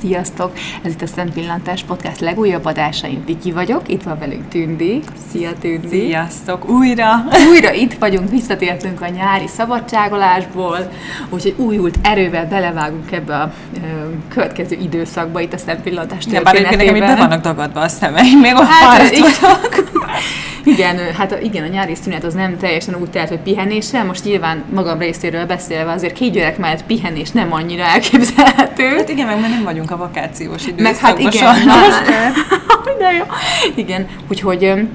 Sziasztok! Ez itt a Szent Pillantás Podcast legújabb adása. Én Viki vagyok, itt van velünk Tündi. Szia Tündi! Sziasztok! Újra! Újra itt vagyunk, visszatértünk a nyári szabadságolásból, úgyhogy újult erővel belevágunk ebbe a ö, következő időszakba itt a Szent Pillantás Ja, bár egyébként nekem itt be vannak dagadva a szemeim, még a Hát, igen. hát igen, a nyári szünet az nem teljesen úgy telt, hogy pihenéssel. Most nyilván magam részéről beszélve azért két gyerek mellett pihenés nem annyira elképzelhető. Hát igen, meg már nem vagyunk a vakációs időszakban Meg hát igen, sajnos. de jó. Igen, úgyhogy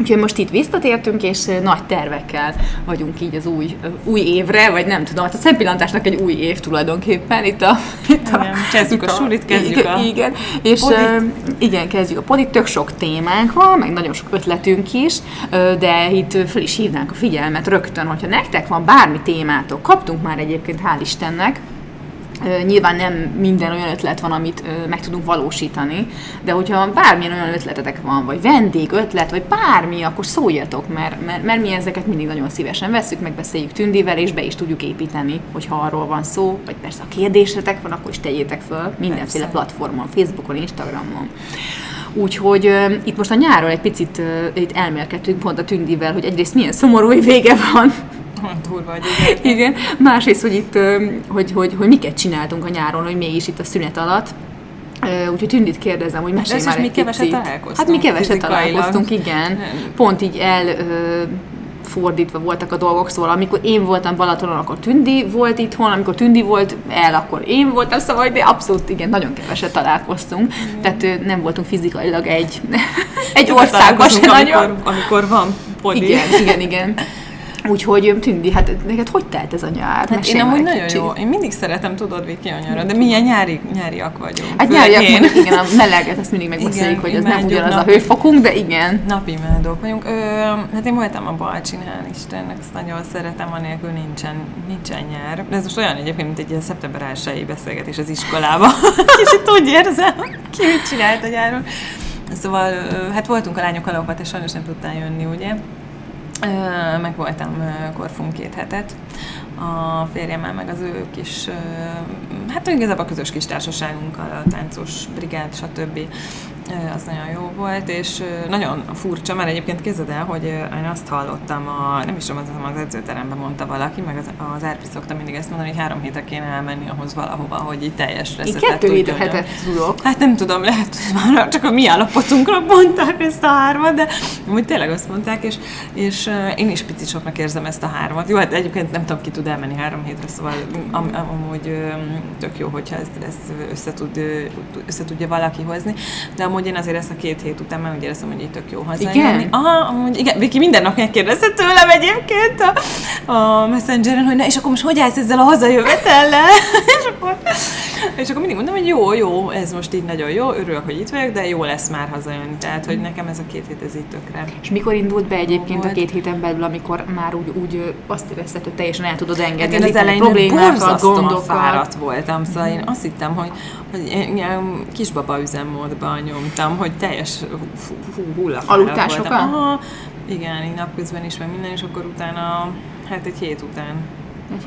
Úgyhogy most itt visszatértünk, és nagy tervekkel vagyunk így az új, új évre, vagy nem tudom, hát a szempillantásnak egy új év tulajdonképpen itt a... Itt Igen, kezdjük itt a sulit, kezdjük igen, a Igen, és podit. igen, kezdjük a podit, tök sok témánk van, meg nagyon sok ötletünk is, de itt fel is hívnánk a figyelmet rögtön, hogyha nektek van bármi témátok, kaptunk már egyébként, hál' Istennek, Nyilván nem minden olyan ötlet van, amit meg tudunk valósítani, de hogyha bármilyen olyan ötletetek van, vagy vendég ötlet, vagy bármi, akkor szóljatok, mert, mert, mert mi ezeket mindig nagyon szívesen veszük, megbeszéljük Tündivel, és be is tudjuk építeni, hogyha arról van szó, vagy persze a kérdésetek van, akkor is tegyétek föl mindenféle Persze. platformon, Facebookon, Instagramon. Úgyhogy ö, itt most a nyáról egy picit ö, itt elmélkedtünk pont a Tündivel, hogy egyrészt milyen szomorú vége van, Durva, hogy igen. igen, másrészt, hogy itt, hogy, hogy, hogy miket csináltunk a nyáron, hogy mégis itt a szünet alatt. Úgyhogy Tündit kérdezem, hogy mesélj már is mi egy keveset találkoztunk Hát mi keveset találkoztunk, igen. Nem. Pont így el fordítva voltak a dolgok, szóval amikor én voltam Balatonon, akkor Tündi volt itthon, amikor Tündi volt el, akkor én voltam, szóval de abszolút igen, nagyon keveset találkoztunk, tehát ö, nem voltunk fizikailag egy, egy országban se találkozunk, nagyon. amikor, amikor van podi. Igen, igen, igen. Úgyhogy Tündi, hát neked hogy telt ez a nyár? Hát Mesélj én amúgy nagyon kicsit. jó. Én mindig szeretem, tudod, Viki anyara, de milyen nyári, nyáriak vagyunk. Hát nyáriak én. mondjuk, igen, a meleget, azt mindig megbeszéljük, hogy ez nem ugyanaz a napi. hőfokunk, de igen. Napimádók vagyunk. Ö, hát én voltam a Balcsinál, Istennek, ezt nagyon szeretem, anélkül nincsen, nincsen nyár. Ez most olyan egyébként, mint egy ilyen szeptember 1 beszélgetés az iskolában. Kicsit úgy érzem, ki mit csinált a nyáron. Szóval, hát voltunk a lányokkal, te sajnos nem tudtál jönni, ugye? Meg voltam Korfun két hetet a férjemmel, meg az ő kis, hát igazából a közös kis társaságunkkal, a táncos brigád, stb. Az nagyon jó volt, és nagyon furcsa, mert egyébként képzeld el, hogy én azt hallottam, a, nem is tudom, az, az edzőteremben mondta valaki, meg az, az Árpi szokta mindig ezt mondani, hogy három hétre kéne elmenni ahhoz valahova, hogy így teljes Én reszetet kettő hét hetet tudok. Hát nem tudom, lehet, hogy már csak a mi állapotunkra mondták ezt a hármat, de amúgy tényleg azt mondták, és, és én is picit soknak érzem ezt a hármat. Jó, hát egyébként nem tudom, ki tud elmenni három hétre, szóval am, am, amúgy tök jó, hogyha ezt, ezt össze, tud, ö, össze tudja valaki hozni, de amúgy én azért ezt a két hét után már úgy éreztem, hogy így tök jó hazajönni. Igen? Aha, amúgy igen, Viki minden nap megkérdezte tőlem egyébként a, a Messengeren, hogy na és akkor most hogy állsz ezzel a hazajövetellel? és, akkor, és akkor mindig mondom, hogy jó, jó, ez most így nagyon jó, örülök, hogy itt vagyok, de jó lesz már hazajönni. Tehát, hogy nekem ez a két hét, ez így tökre. És mikor indult be egyébként a Volt. két héten belül, amikor már úgy, úgy azt érezted, hogy teljesen el tudod engedni Hát én az elején problémákat, gondokat. fáradt voltam, szóval én azt hittem, hogy, hogy én ilyen kisbaba üzemmódban nyomtam, hogy teljes hullafáradt Aludtál sokat? Aha, igen, így napközben is, meg minden, és akkor utána, hát egy hét után.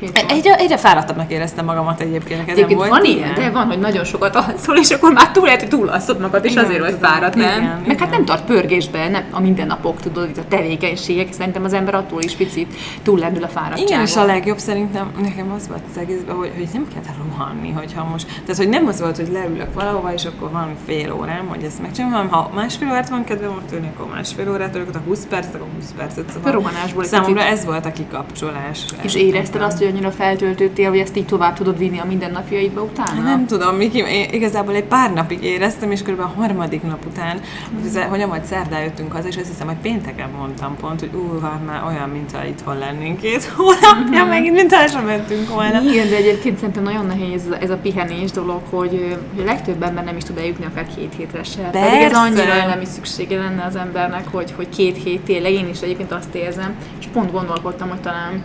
Egy volt. Egyre, egyre fáradtabbnak éreztem magamat egyébként. Egyébként volt van ilyen, de van, hogy nagyon sokat alszol, és akkor már túl lehet, hogy túlalszod magad, és Igen, azért vagy fáradt, nem? Igen, Meg hát igen. nem tart pörgésbe, nem a mindennapok, tudod, itt a tevékenységek, szerintem az ember attól is picit túllendül a fáradtságon. Igen, és a legjobb szerintem nekem az volt az egészben, hogy, hogy nem kell rohanni, hogyha most, tehát hogy nem az volt, hogy leülök valahova, és akkor van fél órám, hogy ezt megcsinálom, hanem ha másfél órát van kedvem ott ülni, akkor másfél órát ülök, ott a 20 percet, akkor 20 percet. Szóval A rohanásból Számomra ez volt a kikapcsolás. És érezted azt, hogy annyira feltöltöttél, hogy ezt így tovább tudod vinni a mindennapjaidba utána? Nem tudom, Miki, én igazából egy pár napig éreztem, és kb. a harmadik nap után, hogy, hogy amúgy szerdán jöttünk haza, és azt hiszem, hogy pénteken mondtam pont, hogy ú, hát már olyan, mintha itthon lennénk két hónapja, megint, mintha sem mentünk volna. Igen, de egyébként szerintem nagyon nehéz ez a, ez a pihenés dolog, hogy, hogy a legtöbb ember nem is tud eljutni akár két hétre se. Pedig ez annyira nem is szüksége lenne az embernek, hogy, hogy két hét tényleg, én is egyébként azt érzem, és pont gondolkodtam, hogy talán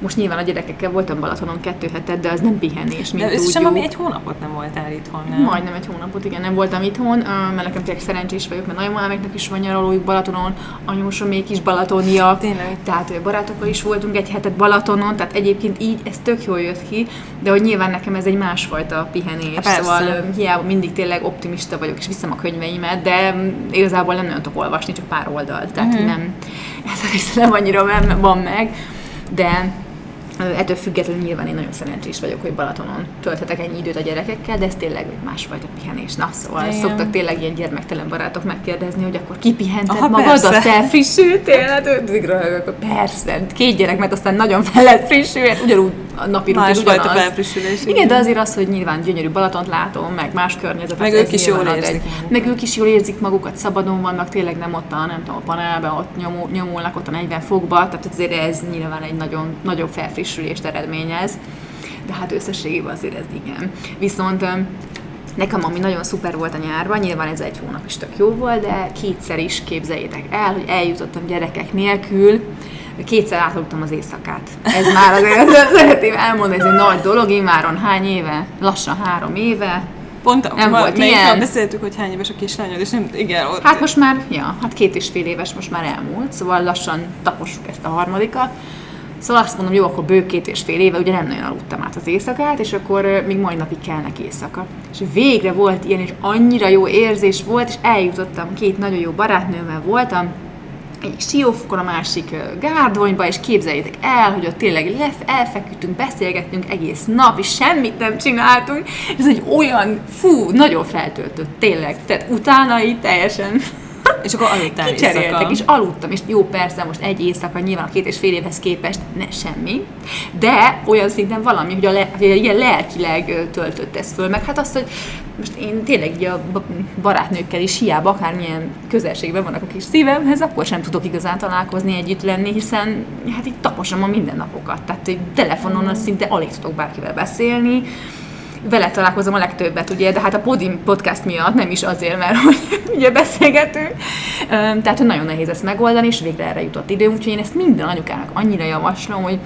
most nyilván a gyerekekkel voltam Balatonon kettő hetet, de az nem pihenés, mint De összesen ami egy hónapot nem voltál itthon, nem? Majdnem egy hónapot, igen, nem voltam itthon, mert nekem tényleg szerencsés vagyok, mert nagymamáméknak is van nyaralójuk Balatonon, anyósomék is balatoniak, Tényleg? tehát barátokkal is voltunk egy hetet Balatonon, tehát egyébként így ez tök jól jött ki, de hogy nyilván nekem ez egy másfajta pihenés, persze. szóval hiába mindig tényleg optimista vagyok, és viszem a könyveimet, de igazából nem nagyon tudok olvasni, csak pár oldalt, tehát Mhm. uh-huh. nem, ez a része nem annyira van meg, de Ettől függetlenül nyilván én nagyon szerencsés vagyok, hogy Balatonon tölthetek ennyi időt a gyerekekkel, de ez tényleg másfajta pihenés. Na, szóval Igen. szoktak tényleg ilyen gyermektelen barátok megkérdezni, hogy akkor kipihented Aha, magad, persze. a felfrissültél? Hát ötlik röhögök, persze, két gyerek, mert aztán nagyon fel lehet frissülni, hát ugyanúgy a napi rutin Másfajta ugyanaz. felfrissülés. Igen, de azért az, hogy nyilván gyönyörű Balatont látom, meg más környezetet. Meg ők is jól érzik egy-. Meg ők is jól érzik magukat, szabadon vannak, tényleg nem ott a, nem tudom, a panelben, ott nyomul, nyomulnak ott a 40 fokba, tehát azért ez nyilván egy nagyon, nagyon felfrissülést eredményez. De hát összességében azért ez igen. Viszont Nekem ami nagyon szuper volt a nyárban, nyilván ez egy hónap is tök jó volt, de kétszer is képzeljétek el, hogy eljutottam gyerekek nélkül, kétszer átaludtam az éjszakát. Ez már azért szeretném elmondani, ez egy nagy dolog, immáron hány éve? Lassan három éve. Pont Nem ma- volt ilyen. beszéltük, hogy hány éves a kislányod, és nem, igen, ott, Hát most már, ja, hát két és fél éves most már elmúlt, szóval lassan tapossuk ezt a harmadikat. Szóval azt mondom, jó, akkor bő két és fél éve, ugye nem nagyon aludtam át az éjszakát, és akkor még mai napig kellnek éjszaka. És végre volt ilyen, és annyira jó érzés volt, és eljutottam, két nagyon jó barátnőmmel voltam, egyik siófokon, a másik gárdonyba, és képzeljétek el, hogy ott tényleg lef, elfeküdtünk, beszélgettünk egész nap, és semmit nem csináltunk. Ez egy olyan, fú, nagyon feltöltött, tényleg. Tehát utána így teljesen és akkor aludtál Kicseréltek, és aludtam, és jó, persze, most egy éjszaka, nyilván a két és fél évhez képest ne, semmi, de olyan szinten valami, hogy, a le, hogy ilyen lelkileg töltött ez föl, meg hát azt, hogy most én tényleg így a ba- barátnőkkel is hiába akármilyen közelségben vannak a kis szívemhez, akkor sem tudok igazán találkozni, együtt lenni, hiszen hát így taposom a mindennapokat, tehát egy telefonon az szinte alig tudok bárkivel beszélni, vele találkozom a legtöbbet, ugye, de hát a Podim podcast miatt, nem is azért, mert hogy ugye beszélgetünk. Öm, Tehát, hogy nagyon nehéz ezt megoldani, és végre erre jutott idő, úgyhogy én ezt minden anyukának annyira javaslom, hogy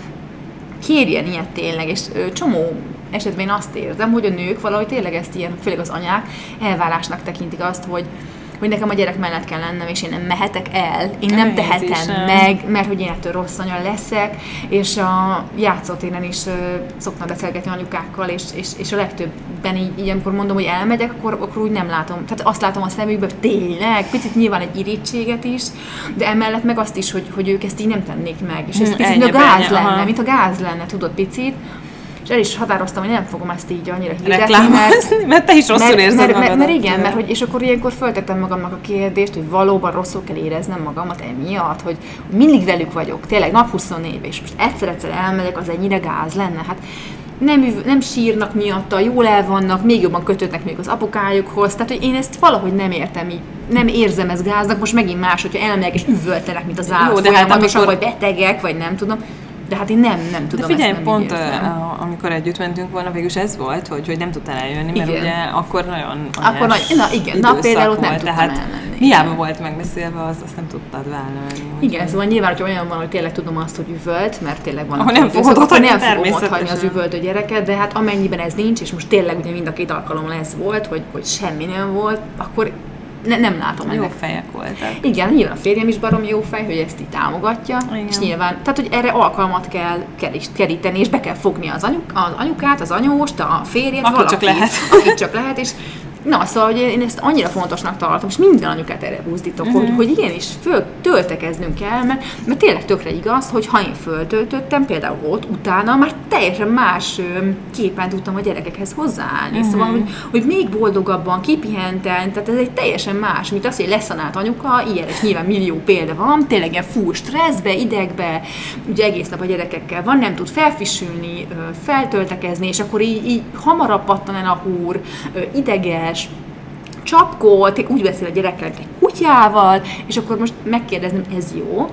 kérjen ilyet tényleg, és csomó esetben én azt érzem, hogy a nők valahogy tényleg ezt ilyen, főleg az anyák, elvárásnak tekintik azt, hogy hogy nekem a gyerek mellett kell lennem, és én nem mehetek el, én nem tehetem nem? meg, mert hogy én ettől rossz anya leszek, és a játszótéren is ö, szoktam beszélgetni anyukákkal, és, és, és a legtöbben így, így, amikor mondom, hogy elmegyek, akkor, akkor úgy nem látom, tehát azt látom a szemükbe, hogy tényleg, picit nyilván egy irítséget is, de emellett meg azt is, hogy, hogy ők ezt így nem tennék meg, és ez Hmm, picit, mint a ennyi, gáz ennyi, lenne, aha. mint a gáz lenne, tudod, picit, és el is határoztam, hogy nem fogom ezt így annyira hirdetni, mert, mert te is rosszul mert, érzed mert, mert, mert igen, mert hogy, és akkor ilyenkor föltettem magamnak a kérdést, hogy valóban rosszul kell éreznem magamat emiatt, hogy mindig velük vagyok, tényleg nap 24 és most egyszer-egyszer elmegyek, az ennyire gáz lenne. Hát nem, üv- nem sírnak miatta, jól el vannak, még jobban kötődnek még az apukájukhoz, tehát hogy én ezt valahogy nem értem így, nem érzem ezt gáznak, most megint más, hogyha elmegyek és üvöltenek, mint az állat, de hát amikor- vagy betegek, vagy nem tudom, de hát én nem, nem De tudom figyelj, ezt nem pont érzem. uh, amikor együtt mentünk volna, végülis ez volt, hogy, hogy nem tudtál eljönni, mert Igen. ugye akkor nagyon Akkor nagy- na igen, na például ott nem volt, tehát elmenni, Hiába volt megbeszélve, az, azt nem tudtad vállalni. Igen, szóval nyilván, hogy olyan van, hogy tényleg tudom azt, hogy üvölt, mert tényleg van, Ahol nem fogod otthagyni nem fogom ott hagyni az természetesen. üvöltő gyereket, de hát amennyiben ez nincs, és most tényleg ugye mind a két alkalommal ez volt, hogy, hogy semmi nem volt, akkor ne, nem látom Jó ennek. fejek voltak. Igen, nyilván a férjem is barom jó fej, hogy ezt így támogatja, Igen. és nyilván, tehát hogy erre alkalmat kell kerít- keríteni, és be kell fogni az, anyuk, az anyukát, az anyóst, a férjet, Akit csak valakit, lehet. akit csak lehet, és Na, szóval hogy én ezt annyira fontosnak tartom, és minden anyukát erre buzdítok, uh-huh. hogy, hogy igenis föl töltekeznünk kell, mert, mert tényleg tökre igaz, hogy ha én föltöltöttem, például ott, utána már teljesen más képen tudtam a gyerekekhez hozzáállni. Uh-huh. Szóval, hogy, hogy még boldogabban, kipihenten, tehát ez egy teljesen más, mint az, hogy leszanált anyuka, ilyen is nyilván millió példa van, tényleg ilyen full stresszbe, idegbe, ugye egész nap a gyerekekkel van, nem tud felfisülni, feltöltekezni, és akkor így, így hamarabb pattan el a húr, ö, ideges, csapkod, úgy beszél a gyerekkel, egy kutyával, és akkor most megkérdeznem, ez jó?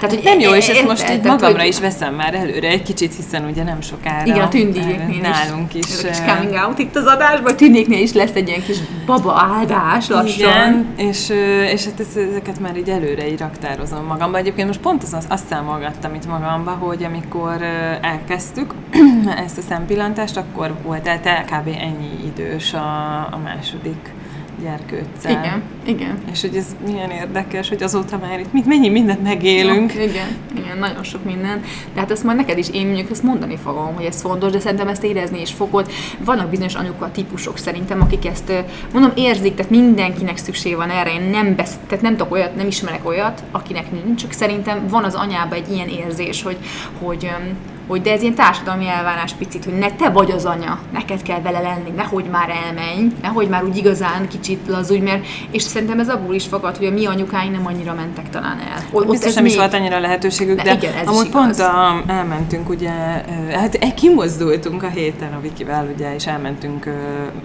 Tehát, hogy nem jó, és ezt most így magamra is veszem már előre egy kicsit, hiszen ugye nem sokára. Igen, a nálunk is. is. kis coming out itt az adásban, tündéknél is lesz egy ilyen kis baba áldás lassan. Igen, és, és hát ezeket már így előre így raktározom magamba. Egyébként most pont az, azt számolgattam itt magamba, hogy amikor elkezdtük ezt a szempillantást, akkor volt el kb. ennyi idős a, a második gyerkőccel. Igen, igen. És hogy ez milyen érdekes, hogy azóta már itt mennyi mindent megélünk. Ja, igen, igen, nagyon sok minden. De hát ezt majd neked is én mondjuk ezt mondani fogom, hogy ez fontos, de szerintem ezt érezni is fogod. Vannak bizonyos anyuka típusok szerintem, akik ezt mondom érzik, tehát mindenkinek szükség van erre. Én nem, besz, tehát nem tudok olyat, nem ismerek olyat, akinek nincs, csak szerintem van az anyában egy ilyen érzés, hogy, hogy hogy de ez ilyen társadalmi elvárás picit, hogy ne te vagy az anya, neked kell vele lenni, nehogy már elmenj, nehogy már úgy igazán kicsit lazulj, mert és szerintem ez abból is fakad, hogy a mi anyukáink nem annyira mentek talán el. Ott, Biztos nem még... is volt annyira lehetőségük, de, de igen, ez amúgy pont a, elmentünk ugye, hát kimozdultunk a héten a Vikivel ugye, és elmentünk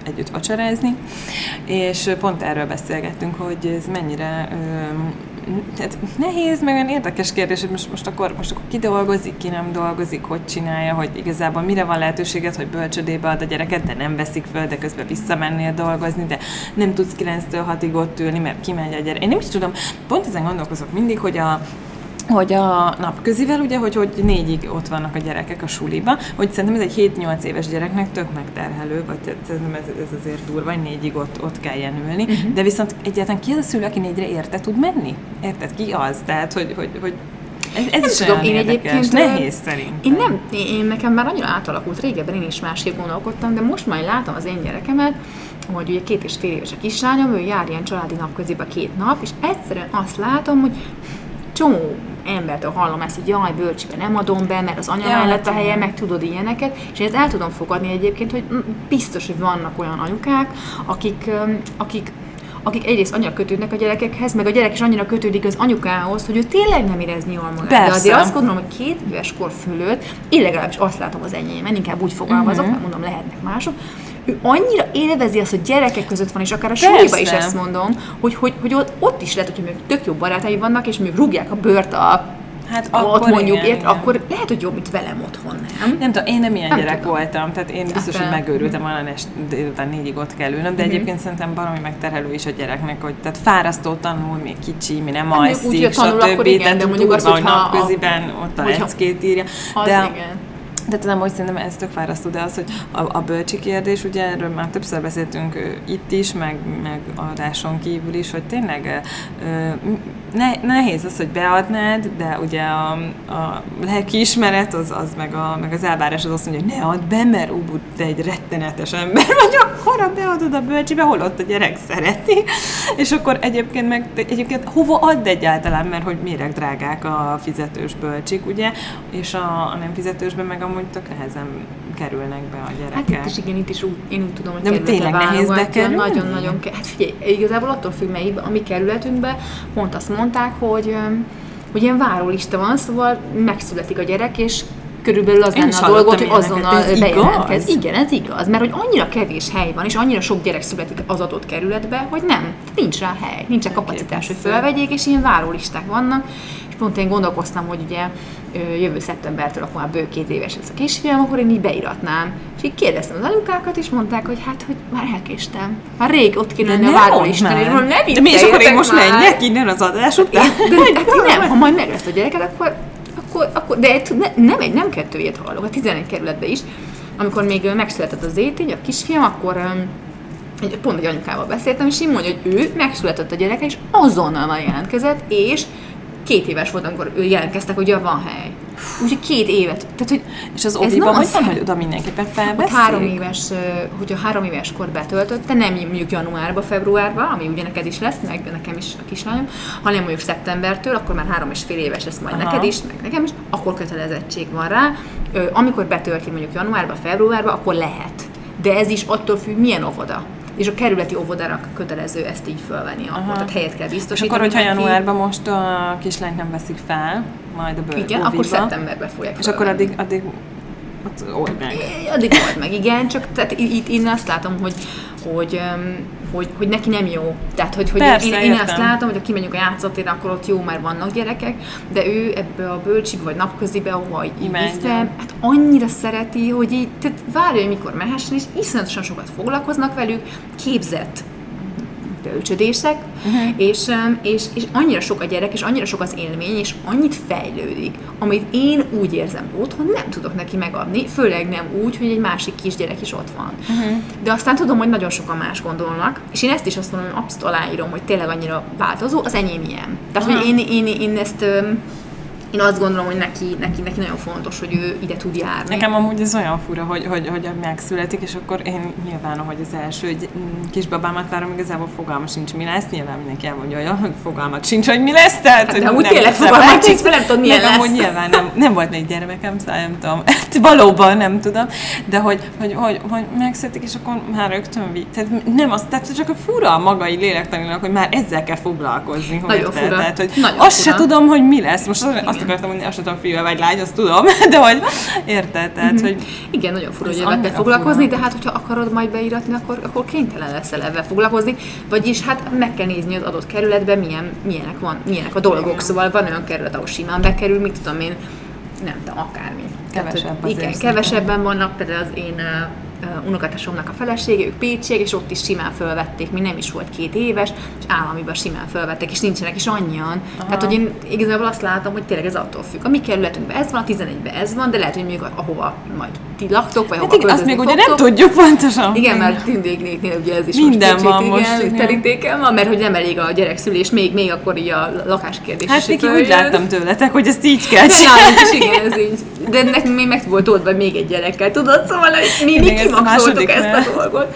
együtt vacsorázni, és pont erről beszélgettünk, hogy ez mennyire tehát nehéz, meg olyan érdekes kérdés, hogy most, most, akkor, most akkor ki dolgozik, ki nem dolgozik, hogy csinálja, hogy igazából mire van lehetőséged, hogy bölcsödébe ad a gyereket, de nem veszik föl, de közben visszamennél dolgozni, de nem tudsz 9-től 6-ig ott ülni, mert kimegy a gyerek. Én nem is tudom, pont ezen gondolkozok mindig, hogy a, hogy a napközivel, ugye, hogy, hogy négyig ott vannak a gyerekek a suliba, hogy szerintem ez egy 7-8 éves gyereknek tök megterhelő, vagy szerintem ez, ez azért durva, hogy négyig ott, ott kelljen ülni, uh-huh. de viszont egyáltalán ki az a szülő, aki négyre érte tud menni? Érted? Ki az? Tehát, hogy, hogy, hogy ez, ez nem is tudom, én érdekes. egyébként nehéz szerintem. Én nem, én, nekem már annyira átalakult, régebben én is másképp gondolkodtam, de most már látom az én gyerekemet, hogy ugye két és fél éves a kislányom, ő jár ilyen családi napközibe két nap, és egyszerűen azt látom, hogy csomó embertől hallom ezt, hogy jaj, bölcsibe nem adom be, mert az anya ja, mellett a hát helye, meg tudod ilyeneket, és én ezt el tudom fogadni egyébként, hogy biztos, hogy vannak olyan anyukák, akik, akik akik egyrészt annyira kötődnek a gyerekekhez, meg a gyerek is annyira kötődik az anyukához, hogy ő tényleg nem érezni jól magát. Persze. De azért azt gondolom, hogy két éves kor fölött, én legalábbis azt látom az enyémen, inkább úgy fogalmazok, uh-huh. mondom, lehetnek mások, ő annyira élvezi azt, hogy gyerekek között van, és akár a suliba is ezt mondom, hogy, hogy, hogy ott, ott is lehet, hogy még tök jó barátai vannak, és még rúgják a bört a Hát akkor ott mondjuk, igen, ért, igen. akkor lehet, hogy jobb, mint velem otthon, nem? Nem tudom, én nem ilyen nem gyerek tudom. voltam, tehát én biztos, hogy megőrültem volna, és délután négyig ott kell ülnöm, de uh-huh. egyébként szerintem baromi megterhelő is a gyereknek, hogy tehát fárasztó tanul, még kicsi, mi nem hát alszik, stb. Igen, de mondjuk az, hogy napköziben ott a leckét írja. De igen de tudom, hogy szerintem ez tök fárasztó, de az, hogy a, a bölcsi kérdés, ugye erről már többször beszéltünk itt is, meg, meg adáson kívül is, hogy tényleg ne, nehéz az, hogy beadnád, de ugye a, a lelkiismeret, az, az meg, a, meg az elvárás az azt mondja, hogy ne add be, mert ú, te egy rettenetes ember vagy, akkor beadod a bölcsibe, ott a gyerek szereti, és akkor egyébként meg, egyébként hova add egyáltalán, mert hogy méreg drágák a fizetős bölcsik, ugye, és a, a nem fizetősben meg amúgy tök nehezen kerülnek be a gyerekek. Hát itt is igen, itt is úgy, én úgy tudom, hogy De tényleg nehéz bekerülni? Nagyon-nagyon, hát figyelj, igazából attól függ, melyik, a mi kerületünkben pont azt mondták, hogy hogy ilyen várólista van, szóval megszületik a gyerek, és körülbelül az lenne a dolgot, hogy azonnal bejelentkez. Igen, ez igaz, mert hogy annyira kevés hely van, és annyira sok gyerek születik az adott kerületbe, hogy nem, nincs rá hely, nincs rá kapacitás, hogy fölvegyék, és ilyen várólisták vannak. És pont én gondolkoztam, hogy ugye jövő szeptembertől akkor már bő két éves ez a kisfiam, akkor én így beiratnám. És így kérdeztem az anyukákat, és mondták, hogy hát, hogy már elkéstem. Már rég ott kéne lenni a várólistán, és mondom, ne De mi is akkor én most már. menjek innen az adás után? De, de, de, nem, ha majd meg lesz a gyereket, akkor, akkor, akkor de ne, nem egy, nem kettő ilyet hallok, a 11 kerületben is. Amikor még megszületett az étény, a kisfiam, akkor egy, pont egy anyukával beszéltem, és így mondja, hogy ő megszületett a gyereke, és azonnal már jelentkezett, és két éves volt, amikor ő jelentkeztek, hogy ja, van hely. Úgyhogy két évet. Tehát, hogy és az oviban hogy van, hogy oda mindenképpen felveszik? Három éves, hogyha három éves kor betöltötte, nem mondjuk januárba, februárba, ami ugye neked is lesz, meg nekem is a kislányom, hanem mondjuk szeptembertől, akkor már három és fél éves lesz majd Aha. neked is, meg nekem is, akkor kötelezettség van rá. Amikor betölti mondjuk januárba, februárba, akkor lehet. De ez is attól függ, milyen óvoda és a kerületi óvodának kötelező ezt így fölvenni, akkor, tehát helyet kell biztosítani. És akkor, hogyha januárban most a kislányt nem veszik fel, majd a bőr, Igen, óviba, akkor szeptemberben fogják És akkor addig, addig Hát old meg. Addig old meg, igen, csak tehát itt én azt látom, hogy, hogy, hogy, hogy neki nem jó. Tehát, hogy, hogy Persze, én, én értem. azt látom, hogy ha kimegyünk a játszatére, akkor ott jó, mert vannak gyerekek, de ő ebbe a bölcsibe, vagy napközibe, ahova így viszem, hát annyira szereti, hogy így, tehát várja, hogy mikor mehessen, és iszonyatosan sokat foglalkoznak velük, képzett bölcsödések, uh-huh. és, és, és annyira sok a gyerek, és annyira sok az élmény, és annyit fejlődik, amit én úgy érzem otthon nem tudok neki megadni, főleg nem úgy, hogy egy másik kisgyerek is ott van. Uh-huh. De aztán tudom, hogy nagyon sokan más gondolnak, és én ezt is azt mondom, abszolút aláírom, hogy tényleg annyira változó, az enyém ilyen. Tehát, uh-huh. hogy én, én, én ezt én azt gondolom, hogy neki, neki, neki nagyon fontos, hogy ő ide tud járni. Nekem amúgy ez olyan fura, hogy, hogy, hogy megszületik, és akkor én nyilván, ahogy az első egy mm, kisbabámat várom, igazából fogalma sincs, mi lesz. Nyilván mindenki elmondja, hogy ja, fogalmat sincs, hogy mi lesz. Tehát, Hát hogy de amúgy tényleg fogalmat el. sincs, nem tudod, milyen lesz. amúgy nyilván nem, nem volt még gyermekem, szóval nem tudom. Hát valóban nem tudom. De hogy, hogy, hogy, hogy megszületik, és akkor már rögtön vi. Tehát nem az, tehát csak a fura a magai lélektanilag, hogy már ezzel kell foglalkozni. hogy Nagyon fura. Tehát, hogy Nagyon azt se fura. tudom, hogy mi lesz. Most azt akartam mondani, azt tudom, fiú vagy lány, azt tudom, de hogy érted, tehát, hogy Igen, nagyon fura, hogy ebben foglalkozni, fura. de hát, hogyha akarod majd beiratni, akkor, akkor kénytelen leszel ebben foglalkozni, vagyis hát meg kell nézni az adott kerületben, milyen, milyenek, van, milyenek a dolgok, Igen. szóval van olyan kerület, ahol simán bekerül, mit tudom én, nem tudom, akármi. Kevesebb azért igen, kevesebben vannak, például az én unokatásomnak a felesége, ők pécsiek, és ott is simán fölvették, még nem is volt két éves, és államiban simán fölvettek, és nincsenek is annyian. Aha. Tehát, hogy én igazából azt látom, hogy tényleg ez attól függ. A mi kerületünkben ez van, a 11-ben ez van, de lehet, hogy mondjuk ahova majd ti laktok, vagy hát ahova igen, azt még költözni ugye nem fogtok, tudjuk pontosan. igen, mert tindégnéknél ugye ez is Minden most van kicsit, most, igen, igen. terítéken van, mert hogy nem elég a gyerekszülés, még, még akkor így a lakáskérdés Hát is Viki, úgy láttam tőletek, hogy ezt így kell csinálni. igen, ez így. De nekünk még meg volt oldva még egy gyerekkel, tudod? Szóval hogy mi, mi Igen, ezt a dolgot.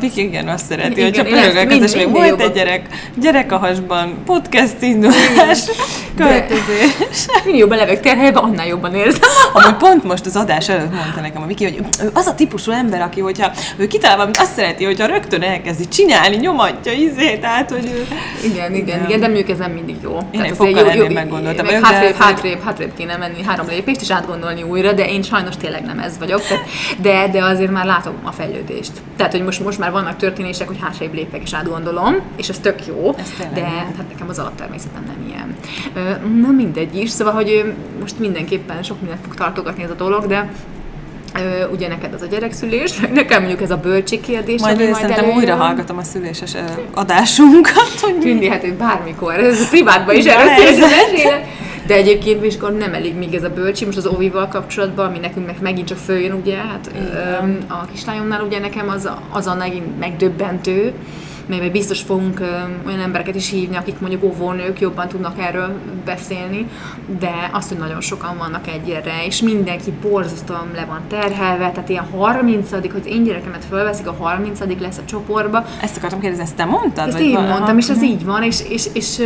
A igen azt szereti, Igen, hogyha én ezt pörög a kezes, még volt egy gyerek, gyerek a hasban, podcast indulás, költözés. Minél jobban levek terhelve, annál jobban érzem. Amúgy pont most az adás előtt mondta nekem a Viki, hogy ő az a típusú ember, aki, hogyha ő kitalál valamit, azt szereti, hogyha rögtön elkezdi csinálni, nyomatja, izé, tehát, hogy ő... Igen, igen, igen, de mondjuk ez nem mindig jó. egy azért fokkal ennél meggondoltabb meg vagyok, de hátrébb, hátrébb, hátrébb kéne menni három lépést, és átgondolni újra, de én sajnos tényleg nem ez vagyok. De, de azért már látom a fejlődést. Tehát, hogy most, most már vannak történések, hogy hátrébb lépek és átgondolom, és ez tök jó, Ez de hát nekem az alaptermészetem nem ilyen. Na mindegy is, szóval, hogy most mindenképpen sok mindent fog tartogatni ez a dolog, de Ö, ugye neked az a gyerekszülés, meg nekem mondjuk ez a bölcsi kérdés, Majd, majd szerintem előjön. újra hallgatom a szüléses adásunkat, hogy Tündi, hát bármikor, ez privátban is ez- mesél. De egyébként akkor nem elég még ez a bölcsi, most az Ovival kapcsolatban, ami nekünk meg megint csak följön, ugye, hát öm, a kislányomnál ugye nekem az, az a megdöbbentő, majd biztos fogunk olyan embereket is hívni, akik mondjuk óvónők jobban tudnak erről beszélni, de azt, hogy nagyon sokan vannak egyre, és mindenki borzasztóan le van terhelve, tehát ilyen 30 hogy én gyerekemet fölveszik, a 30 lesz a csoportba, ezt akartam kérdezni, ezt te mondtad? ezt én mondtam, aha. és ez így van, és, és, és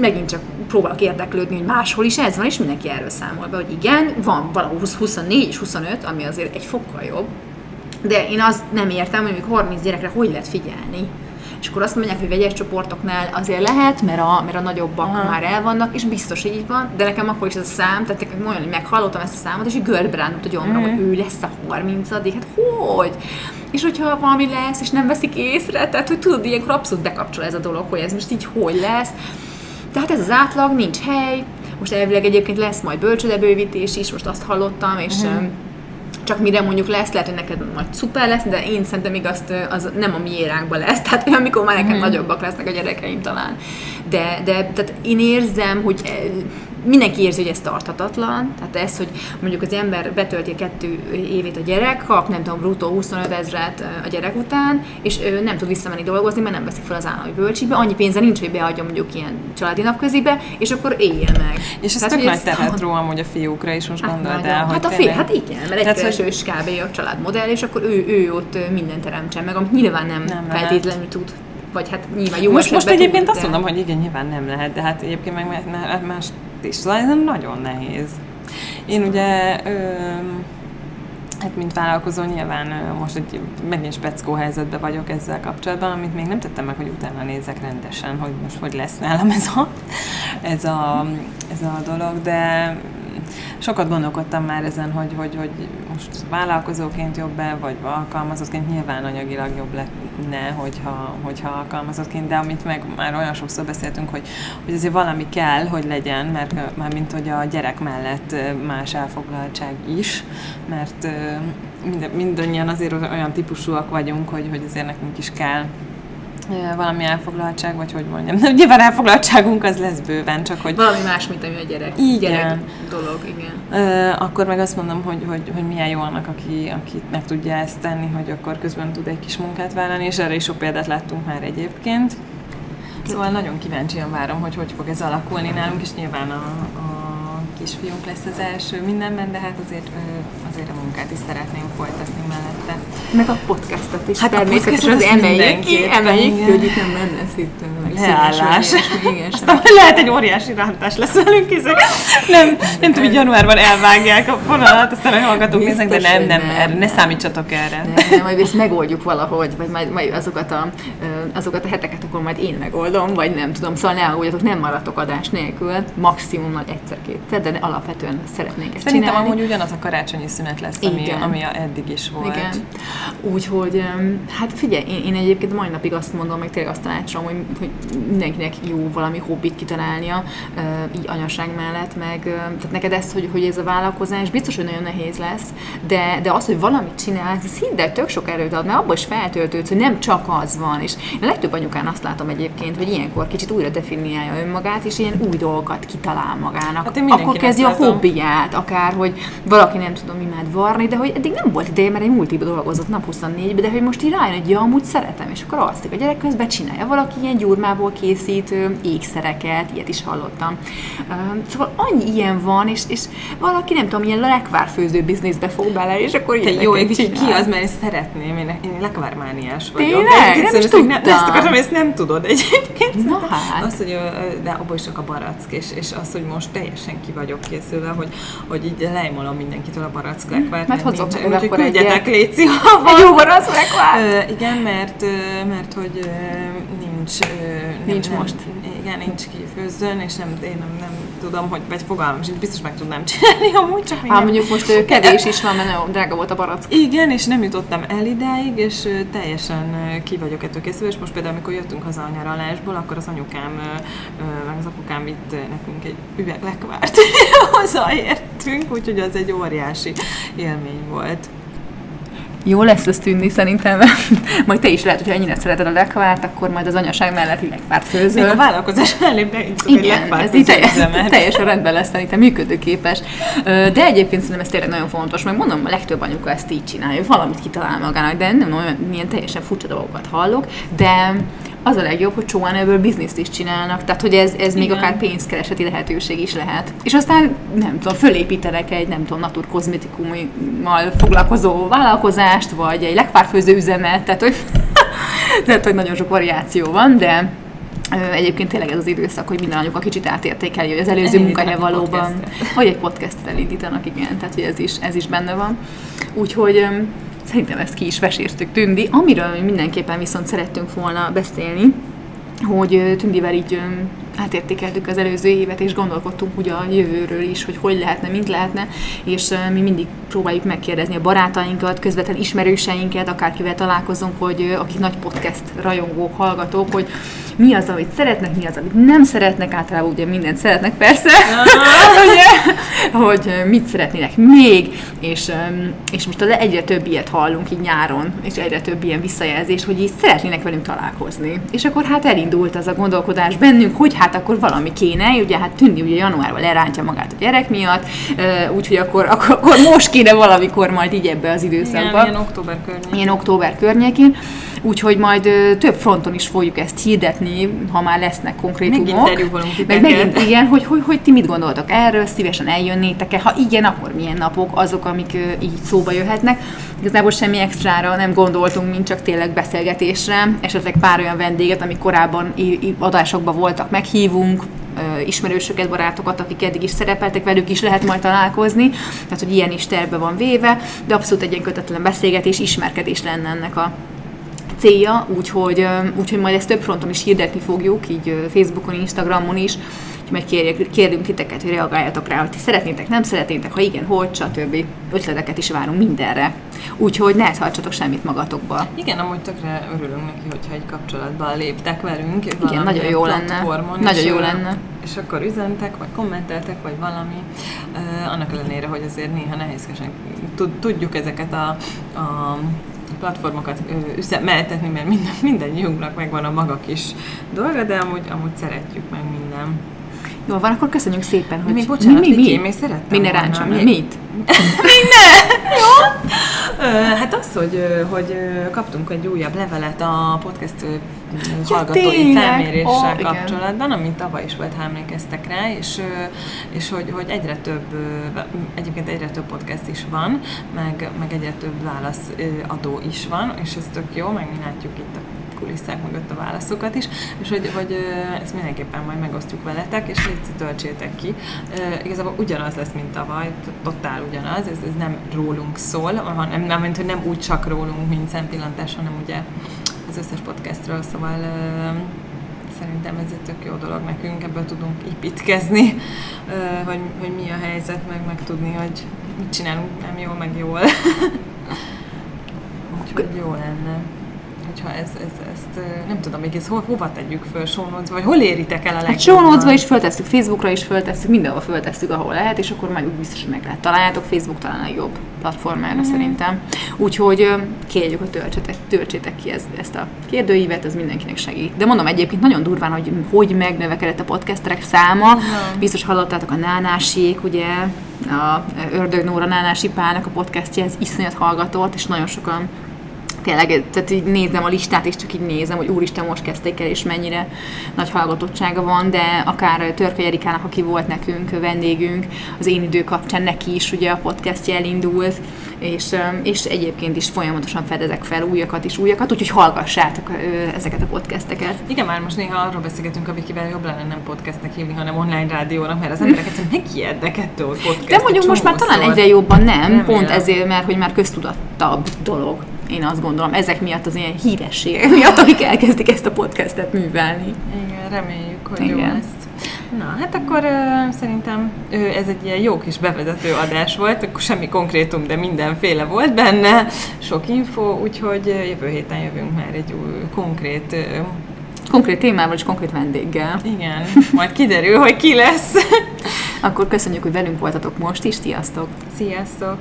megint csak próbálok érdeklődni, hogy máshol is ez van, és mindenki erről számol be, hogy igen, van valahol 20, 24 és 25, ami azért egy fokkal jobb, de én azt nem értem, hogy mondjuk 30 gyerekre hogy lehet figyelni. És akkor azt mondják, hogy vegyes csoportoknál azért lehet, mert a, mert a nagyobbak Aha. Már el vannak, és biztos így van, de nekem akkor is ez a szám, tehát nekem olyan, hogy meghallottam ezt a számot, és így gördbe rándult a gyomra, hogy ő lesz a 30 hát hogy? És hogyha valami lesz, és nem veszik észre, tehát hogy tudod, ilyenkor abszolút bekapcsol ez a dolog, hogy ez most így hogy lesz. Tehát ez az átlag, nincs hely, most elvileg egyébként lesz majd bölcsödebővítés is, most azt hallottam, és uh-huh. Csak mire mondjuk lesz, lehet, hogy neked majd szuper lesz, de én szerintem még azt, az nem a mi éránkban lesz, tehát amikor már nekem Mhm. nagyobbak lesznek a gyerekeim talán. De, de tehát én érzem, hogy mindenki érzi, hogy ez tarthatatlan, tehát ez, hogy mondjuk az ember betölti a kettő évét a gyerek, kap nem tudom, bruttó 25 ezret a gyerek után, és ő nem tud visszamenni dolgozni, mert nem veszik fel az állami bölcsibe, annyi pénze nincs, hogy beadja mondjuk ilyen családi napközibe, és akkor éljen meg. És ez Tehát, tök hogy nagy terhet ró amúgy a fiúkra is, most Hát, nagyon. el, hogy hát a fél, hát igen, mert egy Tehát, hogy- kb. a családmodell, és akkor ő, ő ott mindent teremtsen meg, amit nyilván nem, Nem nem lehet. feltétlenül tud. Vagy hát nyilván jó most, most egyébként tud, azt de- mondom, hogy igen, nyilván nem lehet, de hát egyébként meg más is, szóval ez nagyon nehéz. Én ugye, ö, hát mint vállalkozó nyilván ö, most egy megint speckó helyzetben vagyok ezzel kapcsolatban, amit még nem tettem meg, hogy utána nézek rendesen, hogy most hogy lesz nálam ez a, ez a, ez a dolog, de sokat gondolkodtam már ezen, hogy, hogy, hogy most vállalkozóként jobb-e, vagy alkalmazottként. Nyilván anyagilag jobb lenne, hogyha, hogyha alkalmazottként, de amit meg már olyan sokszor beszéltünk, hogy, hogy azért valami kell, hogy legyen, mert már mint hogy a gyerek mellett más elfoglaltság is, mert mind, mindannyian azért olyan típusúak vagyunk, hogy, hogy azért nekünk is kell valami elfoglaltság, vagy hogy mondjam. De nyilván elfoglaltságunk az lesz bőven, csak hogy... Valami más, mint ami a gyerek, igen. gyerek dolog, igen. Uh, akkor meg azt mondom, hogy, hogy, hogy milyen jó annak, aki, aki meg tudja ezt tenni, hogy akkor közben tud egy kis munkát vállalni, és erre is sok példát láttunk már egyébként. Szóval nagyon kíváncsian várom, hogy hogy fog ez alakulni nálunk, és nyilván a, a kisfiunk lesz az első mindenben, de hát azért, azért a munkát is szeretném folytatni mellette. Meg a podcastot is. Hát podcastot az emeljük ki, emeljük hogy itt nem lenne itt leállás. Aztán lehet egy óriási rántás lesz velünk, hiszen nem, nem tudom, hogy januárban elvágják a vonalat, aztán a hallgatók néznek, de nem, nem, nem, ne számítsatok erre. Nem, nem, majd ezt megoldjuk valahogy, vagy majd, majd azokat, a, azokat a heteket akkor majd én megoldom, vagy nem tudom, szóval ne aggódjatok, nem maradtok adás nélkül, maximum egyszer-kétszer, de alapvetően szeretnénk ezt Szerintem csinálni. amúgy ugyanaz a karácsonyi szünet lesz, ami, Igen. ami a eddig is volt. Igen. Úgyhogy, hát figyelj, én, én egyébként mai napig azt mondom, meg tényleg azt tanácsolom, hogy, hogy mindenkinek jó valami hobbit kitalálnia, így anyaság mellett, meg tehát neked ez, hogy, hogy ez a vállalkozás biztos, hogy nagyon nehéz lesz, de, de az, hogy valamit csinálsz, ez hidd el, tök sok erőt ad, mert abban is feltöltődsz, hogy nem csak az van. És én a legtöbb anyukán azt látom egyébként, hogy ilyenkor kicsit újra definiálja önmagát, és ilyen új dolgokat kitalál magának. Hát Akkor kezdi a hobbiját, akár, hogy valaki nem tudom imád varni, de hogy eddig nem volt ideje, mert egy multiba dolgozott nap 24 de hogy most így rájön, hogy ja, amúgy szeretem, és akkor azt, a gyerek közben csinálja valaki ilyen gyurmából készít ékszereket, ilyet is hallottam. Szóval annyi ilyen van, és, és valaki nem tudom, ilyen lekvárfőző bizniszbe fog bele, és akkor Te jó, ki, ki az, mert ezt szeretném, én, én lekvármániás vagyok. Tényleg? Nem, is tudtam. Nem, ezt akarom, ezt nem tudod egyébként. Na hát. Az, hogy, de abban is csak a barack, és, és az, hogy most teljesen ki vagyok készülve, hogy, hogy így lejmolom mindenkitől a barack lekvárt. Mert hozok meg akkor küldjetek léci, ha van. Egy jó barack lekvárt. Igen, mert, mert hogy nincs, nincs nem, most. Igen, nincs kifőzzön, és nem, én nem, nem tudom, hogy vagy fogalmam sincs, biztos meg tudnám csinálni amúgy, csak Hát mondjuk most kevés is van, mert nagyon drága volt a barack. Igen, és nem jutottam el idáig, és teljesen ki vagyok ettől készülve, és most például, amikor jöttünk haza a nyaralásból, akkor az anyukám, meg az apukám vitt nekünk egy üveg lekvárt hazaértünk, úgyhogy az egy óriási élmény volt. Jó lesz ez tűnni szerintem. majd te is lehet, hogy ennyire szereted a lekvárt, akkor majd az anyaság mellett lekvárt főzöl. Még a vállalkozás mellé Igen, ez így teljes, teljesen rendben lesz szerintem működőképes. De egyébként szerintem ez tényleg nagyon fontos, meg mondom, a legtöbb anyuka ezt így csinálja, valamit kitalál magának, de nem olyan milyen teljesen furcsa dolgokat hallok, de az a legjobb, hogy csóan ebből bizniszt is csinálnak, tehát hogy ez, ez még akár pénzkereseti lehetőség is lehet. És aztán, nem tudom, fölépítenek egy, nem tudom, natur kozmetikummal foglalkozó vállalkozást, vagy egy legpárfőző üzemet, tehát hogy, tehát, hogy nagyon sok variáció van, de Egyébként tényleg ez az időszak, hogy minden anyuka kicsit átértékeli, hogy az előző munkahely valóban, vagy egy podcastet elindítanak, igen, tehát hogy ez is, ez is benne van. Úgyhogy Szerintem ezt ki is vesértük Tündi. Amiről mi mindenképpen viszont szerettünk volna beszélni, hogy Tündivel így átértékeltük az előző évet, és gondolkodtunk ugye a jövőről is, hogy hogy lehetne, mint lehetne, és mi mindig próbáljuk megkérdezni a barátainkat, közvetlen ismerőseinket, akárkivel találkozunk, hogy akik nagy podcast rajongók, hallgatók, hogy mi az, amit szeretnek, mi az, amit nem szeretnek, általában ugye mindent szeretnek persze, ugye, hogy mit szeretnének még, és, és most egyre több ilyet hallunk így nyáron, és egyre több ilyen visszajelzés, hogy így szeretnének velünk találkozni. És akkor hát elindult az a gondolkodás bennünk, hogy hát akkor valami kéne, ugye hát Tündi ugye januárban lerántja magát a gyerek miatt, úgyhogy akkor, akkor, akkor most kéne valamikor majd így ebbe az időszakba. Igen, ilyen október környékén. Ilyen október környékén. Úgyhogy majd ö, több fronton is fogjuk ezt hirdetni, ha már lesznek konkrétumok. Megint meg megint igen, hogy, hogy, hogy ti mit gondoltok erről, szívesen eljönnétek-e, ha igen, akkor milyen napok azok, amik ö, így szóba jöhetnek. Igazából semmi extrára nem gondoltunk, mint csak tényleg beszélgetésre, esetleg pár olyan vendéget, amik korábban adásokban voltak, meghívunk, ismerősöket, barátokat, akik eddig is szerepeltek, velük is lehet majd találkozni, tehát hogy ilyen is terve van véve, de abszolút egy ilyen kötetlen beszélgetés, ismerkedés lenne ennek a célja, úgyhogy, úgyhogy majd ezt több fronton is hirdetni fogjuk, így Facebookon, Instagramon is, Úgyhogy majd kérjük, kérünk titeket, hogy reagáljatok rá, hogy ti szeretnétek, nem szeretnétek, ha igen, hogy, stb. Ötleteket is várunk mindenre. Úgyhogy ne tartsatok semmit magatokba. Igen, amúgy tökre örülünk neki, hogyha egy kapcsolatba léptek velünk. Igen, nagyon jó lenne. Nagyon jó lenne. És akkor üzentek, vagy kommenteltek, vagy valami. Uh, annak ellenére, hogy azért néha nehézkesen tudjuk ezeket a, a platformokat üzemeltetni, mert minden, mindannyiunknak megvan a maga kis dolga, de amúgy, amúgy szeretjük meg minden. Jó, van, akkor köszönjük szépen, hogy... Mi, bocsánat, mi, mi, mi? Én még szerettem Minden ráncsom, mi? Mit? Minden! Jó? Hát az, hogy, hogy kaptunk egy újabb levelet a podcast hallgatói ja, felméréssel oh, kapcsolatban, ami tavaly is volt, ha emlékeztek rá, és, és hogy, hogy egyre több, egyébként egyre több podcast is van, meg, meg egyre több válaszadó is van, és ez tök jó, meg mi látjuk itt a kulisszák mögött a válaszokat is, és hogy, hogy ezt mindenképpen majd megosztjuk veletek, és légy töltsétek ki. Igazából ugyanaz lesz, mint tavaly, totál ugyanaz, ez, ez nem rólunk szól, hanem nem, mint hogy nem úgy csak rólunk, mint szempillantás, hanem ugye az összes podcastről, szóval szerintem ez egy tök jó dolog nekünk, ebből tudunk építkezni, hogy, hogy mi a helyzet, meg megtudni, hogy mit csinálunk nem jól, meg jól. Úgyhogy jó lenne hogyha ez, ez, ezt, nem tudom, még ez ho, hova tegyük föl, sónocba, vagy hol éritek el a legjobban? Hát sónocba is föltesszük, Facebookra is föltesszük, mindenhol föltesszük, ahol lehet, és akkor majd úgy biztos, hogy meg lehet találjátok. Facebook talán a jobb platformára mm. szerintem. Úgyhogy kérjük, hogy töltsétek, töltsétek ki ezt, ezt a kérdőívet, ez mindenkinek segít. De mondom egyébként nagyon durván, hogy hogy megnövekedett a podcasterek száma. Mm. Biztos hallottátok a Nánásiék, ugye, a Ördög Nóra Nánási Pálnak a podcastja, ez iszonyat hallgatott, és nagyon sokan tényleg, tehát így nézem a listát, és csak így nézem, hogy úristen, most kezdték el, és mennyire nagy hallgatottsága van, de akár Törke Erikának, aki volt nekünk vendégünk, az én idő kapcsán neki is ugye a podcastja elindult, és, és egyébként is folyamatosan fedezek fel újakat és újakat, úgyhogy hallgassátok ezeket a podcasteket. Igen, már most néha arról beszélgetünk, Vikivel, jobb lenne nem podcastnek hívni, hanem online rádiónak, mert az emberek egyszerűen megijednek ettől, podcast. De mondjuk most már talán egyre jobban nem, Remélem. pont ezért, mert hogy már köztudattabb dolog én azt gondolom, ezek miatt az ilyen hírességek miatt, akik elkezdik ezt a podcastet művelni. Igen, reméljük, hogy Igen. jó lesz. Na, hát akkor uh, szerintem uh, ez egy ilyen jó kis bevezető adás volt, akkor semmi konkrétum, de mindenféle volt benne, sok info, úgyhogy jövő héten jövünk már egy új konkrét uh, Konkrét témával és konkrét vendéggel. Igen, majd kiderül, hogy ki lesz. Akkor köszönjük, hogy velünk voltatok most is. Sziasztok! Sziasztok!